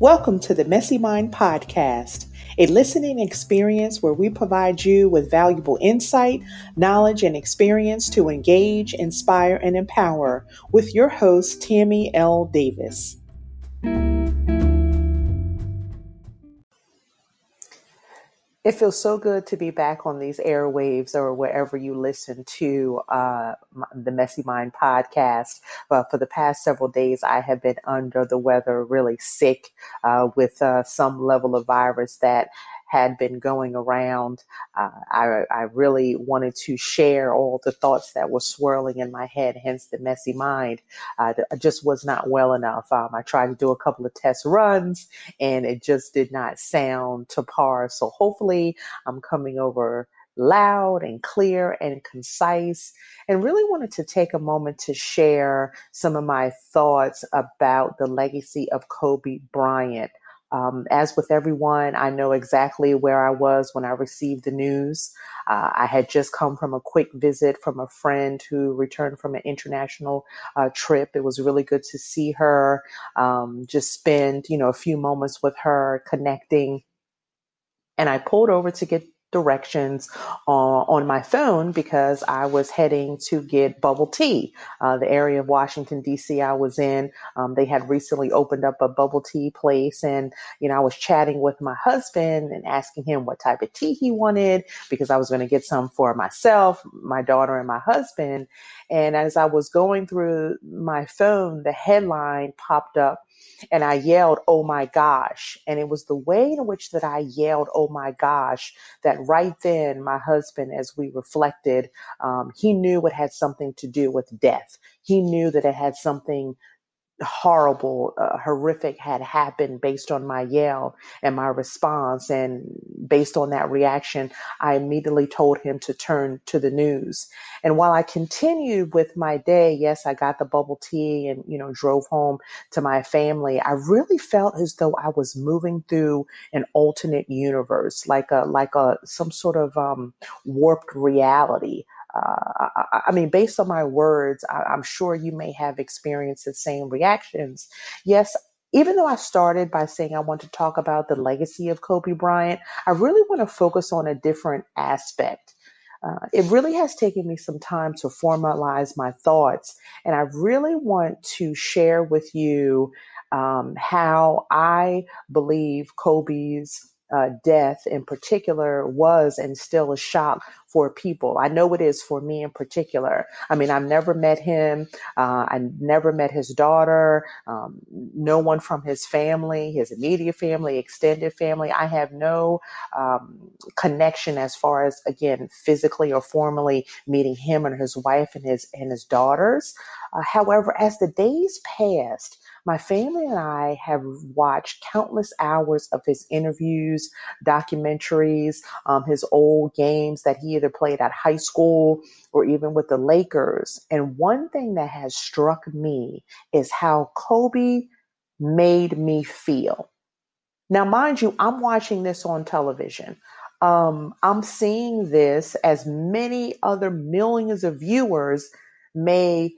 Welcome to the Messy Mind Podcast, a listening experience where we provide you with valuable insight, knowledge, and experience to engage, inspire, and empower with your host, Tammy L. Davis. It feels so good to be back on these airwaves or wherever you listen to uh, the Messy Mind podcast. For the past several days, I have been under the weather, really sick uh, with uh, some level of virus that had been going around. Uh, I, I really wanted to share all the thoughts that were swirling in my head, hence the messy mind. Uh, I just was not well enough. Um, I tried to do a couple of test runs and it just did not sound to par. So hopefully I'm coming over loud and clear and concise and really wanted to take a moment to share some of my thoughts about the legacy of Kobe Bryant. Um, as with everyone, I know exactly where I was when I received the news. Uh, I had just come from a quick visit from a friend who returned from an international uh, trip. It was really good to see her, um, just spend, you know, a few moments with her connecting. And I pulled over to get directions uh, on my phone because I was heading to get bubble tea. Uh, the area of Washington, D.C. I was in, um, they had recently opened up a bubble tea place. And, you know, I was chatting with my husband and asking him what type of tea he wanted because I was going to get some for myself, my daughter, and my husband. And as I was going through my phone, the headline popped up and I yelled, "Oh my gosh!" And it was the way in which that I yelled, "Oh my gosh!" that right then my husband, as we reflected, um, he knew it had something to do with death. He knew that it had something horrible, uh, horrific had happened based on my yell and my response. And based on that reaction, I immediately told him to turn to the news. And while I continued with my day, yes, I got the bubble tea and, you know, drove home to my family. I really felt as though I was moving through an alternate universe, like a, like a, some sort of um, warped reality. Uh, I, I, mean, based on my words, I, I'm sure you may have experienced the same reactions. Yes, even though I started by saying I want to talk about the legacy of Kobe Bryant, I really want to focus on a different aspect. Uh, it really has taken me some time to formalize my thoughts, and I really want to share with you um, how I believe Kobe's uh, death in particular was and still a shock for people. I know it is for me in particular. I mean, I've never met him. Uh, I never met his daughter. Um, no one from his family, his immediate family, extended family. I have no um, connection as far as again physically or formally meeting him and his wife and his and his daughters. Uh, however, as the days passed, my family and I have watched countless hours of his interviews, documentaries, um, his old games that he either played at high school or even with the Lakers. And one thing that has struck me is how Kobe made me feel. Now, mind you, I'm watching this on television. Um, I'm seeing this as many other millions of viewers may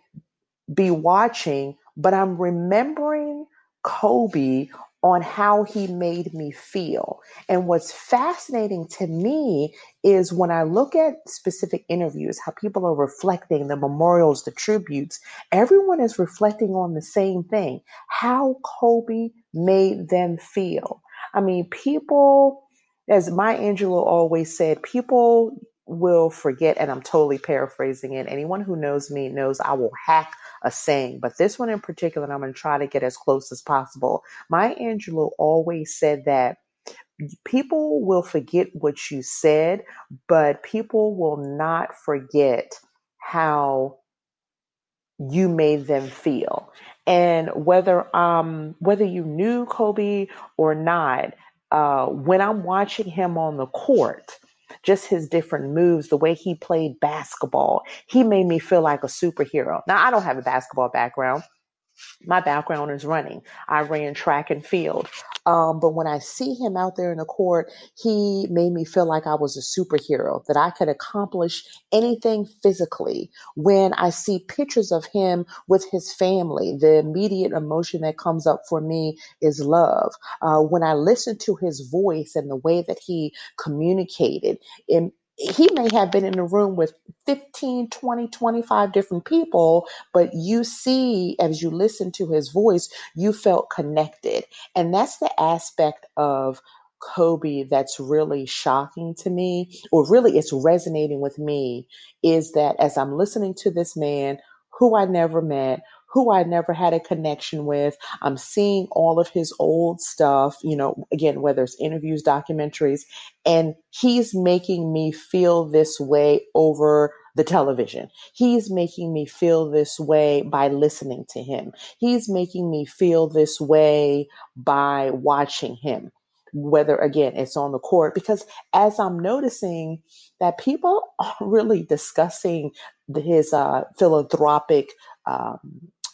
be watching, but I'm remembering Kobe on how he made me feel. And what's fascinating to me is when I look at specific interviews, how people are reflecting the memorials, the tributes, everyone is reflecting on the same thing how Kobe made them feel. I mean, people, as Maya Angelou always said, people will forget, and I'm totally paraphrasing it. Anyone who knows me knows I will hack a saying, but this one in particular, I'm going to try to get as close as possible. Maya Angelou always said that people will forget what you said, but people will not forget how you made them feel. And whether um whether you knew Kobe or not, uh, when I'm watching him on the court, just his different moves, the way he played basketball, he made me feel like a superhero. Now, I don't have a basketball background. my background is running. I ran track and field. Um, but when I see him out there in the court, he made me feel like I was a superhero, that I could accomplish anything physically. When I see pictures of him with his family, the immediate emotion that comes up for me is love. Uh, when I listen to his voice and the way that he communicated, and he may have been in the room with 15, 20, 25 different people, but you see, as you listen to his voice, you felt connected. And that's the aspect of Kobe that's really shocking to me, or really it's resonating with me, is that as I'm listening to this man who I never met, who I never had a connection with, I'm seeing all of his old stuff, you know, again, whether it's interviews, documentaries, and he's making me feel this way over the television He's making me feel this way by listening to him. He's making me feel this way by watching him. Whether again it's on the court, because as I'm noticing that people are really discussing his uh, philanthropic um,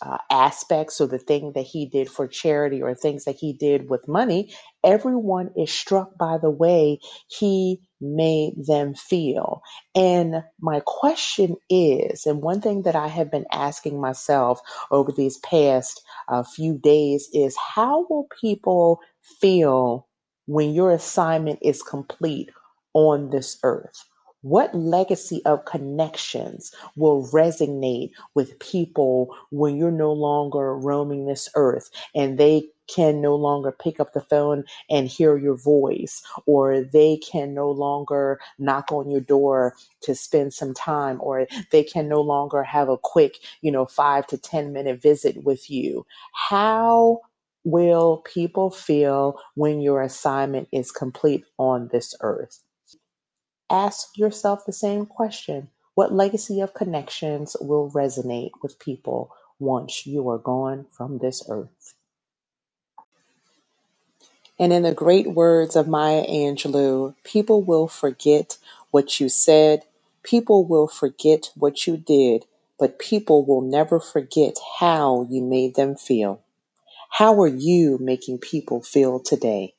uh, aspects or the thing that he did for charity or things that he did with money, everyone is struck by the way he made them feel. And my question is, and one thing that I have been asking myself over these past uh, few days is how will people feel when your assignment is complete on this earth? What legacy of connections will resonate with people when you're no longer roaming this earth and they can no longer pick up the phone and hear your voice, or they can no longer knock on your door to spend some time, or they can no longer have a quick, you know, five to 10 minute visit with you. How will people feel when your assignment is complete on this earth? Ask yourself the same question What legacy of connections will resonate with people once you are gone from this earth? And in the great words of Maya Angelou, people will forget what you said, people will forget what you did, but people will never forget how you made them feel. How are you making people feel today?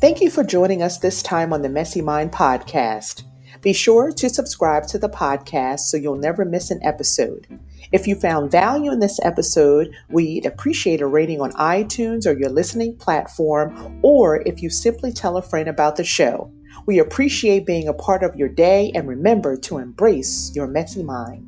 Thank you for joining us this time on the Messy Mind podcast. Be sure to subscribe to the podcast so you'll never miss an episode. If you found value in this episode, we'd appreciate a rating on iTunes or your listening platform, or if you simply tell a friend about the show. We appreciate being a part of your day and remember to embrace your messy mind.